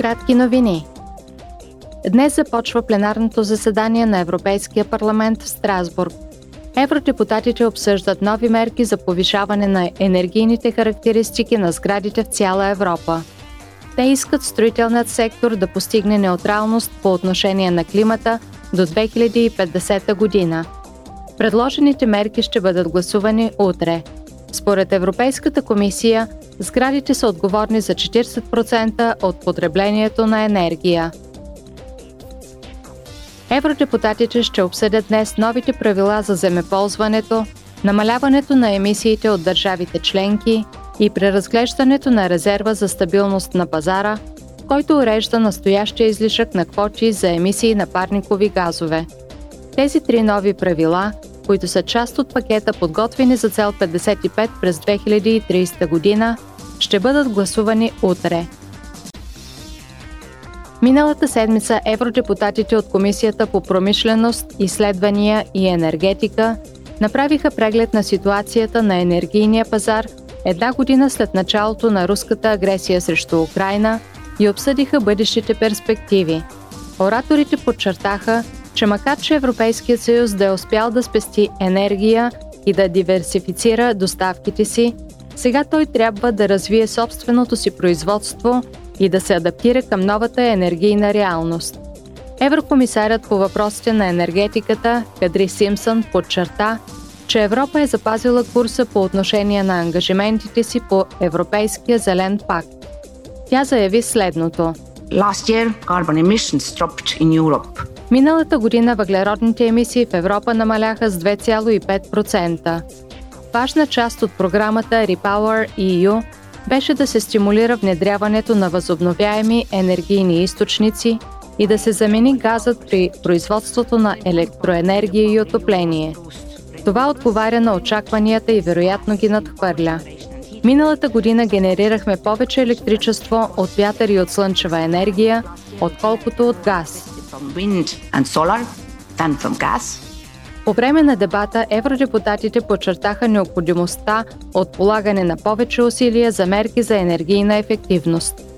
Кратки новини. Днес започва пленарното заседание на Европейския парламент в Страсбург. Евродепутатите обсъждат нови мерки за повишаване на енергийните характеристики на сградите в цяла Европа. Те искат строителният сектор да постигне неутралност по отношение на климата до 2050 година. Предложените мерки ще бъдат гласувани утре. Според Европейската комисия, сградите са отговорни за 40% от потреблението на енергия. Евродепутатите ще обсъдят днес новите правила за земеползването, намаляването на емисиите от държавите членки и преразглеждането на резерва за стабилност на пазара, който урежда настоящия излишък на квоти за емисии на парникови газове. Тези три нови правила, които са част от пакета подготвени за цел 55 през 2030 година, ще бъдат гласувани утре. Миналата седмица евродепутатите от Комисията по промишленост, изследвания и енергетика направиха преглед на ситуацията на енергийния пазар една година след началото на руската агресия срещу Украина и обсъдиха бъдещите перспективи. Ораторите подчертаха, че макар че Европейският съюз да е успял да спести енергия и да диверсифицира доставките си, сега той трябва да развие собственото си производство и да се адаптира към новата енергийна реалност. Еврокомисарят по въпросите на енергетиката Кадри Симпсън подчерта, че Европа е запазила курса по отношение на ангажиментите си по Европейския зелен пакт. Тя заяви следното. Last year, carbon emissions dropped in Europe. Миналата година въглеродните емисии в Европа намаляха с 2,5%. Важна част от програмата Repower EU беше да се стимулира внедряването на възобновяеми енергийни източници и да се замени газът при производството на електроенергия и отопление. Това отговаря на очакванията и вероятно ги надхвърля. Миналата година генерирахме повече електричество от вятър и от слънчева енергия, отколкото от газ. По време на дебата евродепутатите подчертаха необходимостта от полагане на повече усилия за мерки за енергийна ефективност.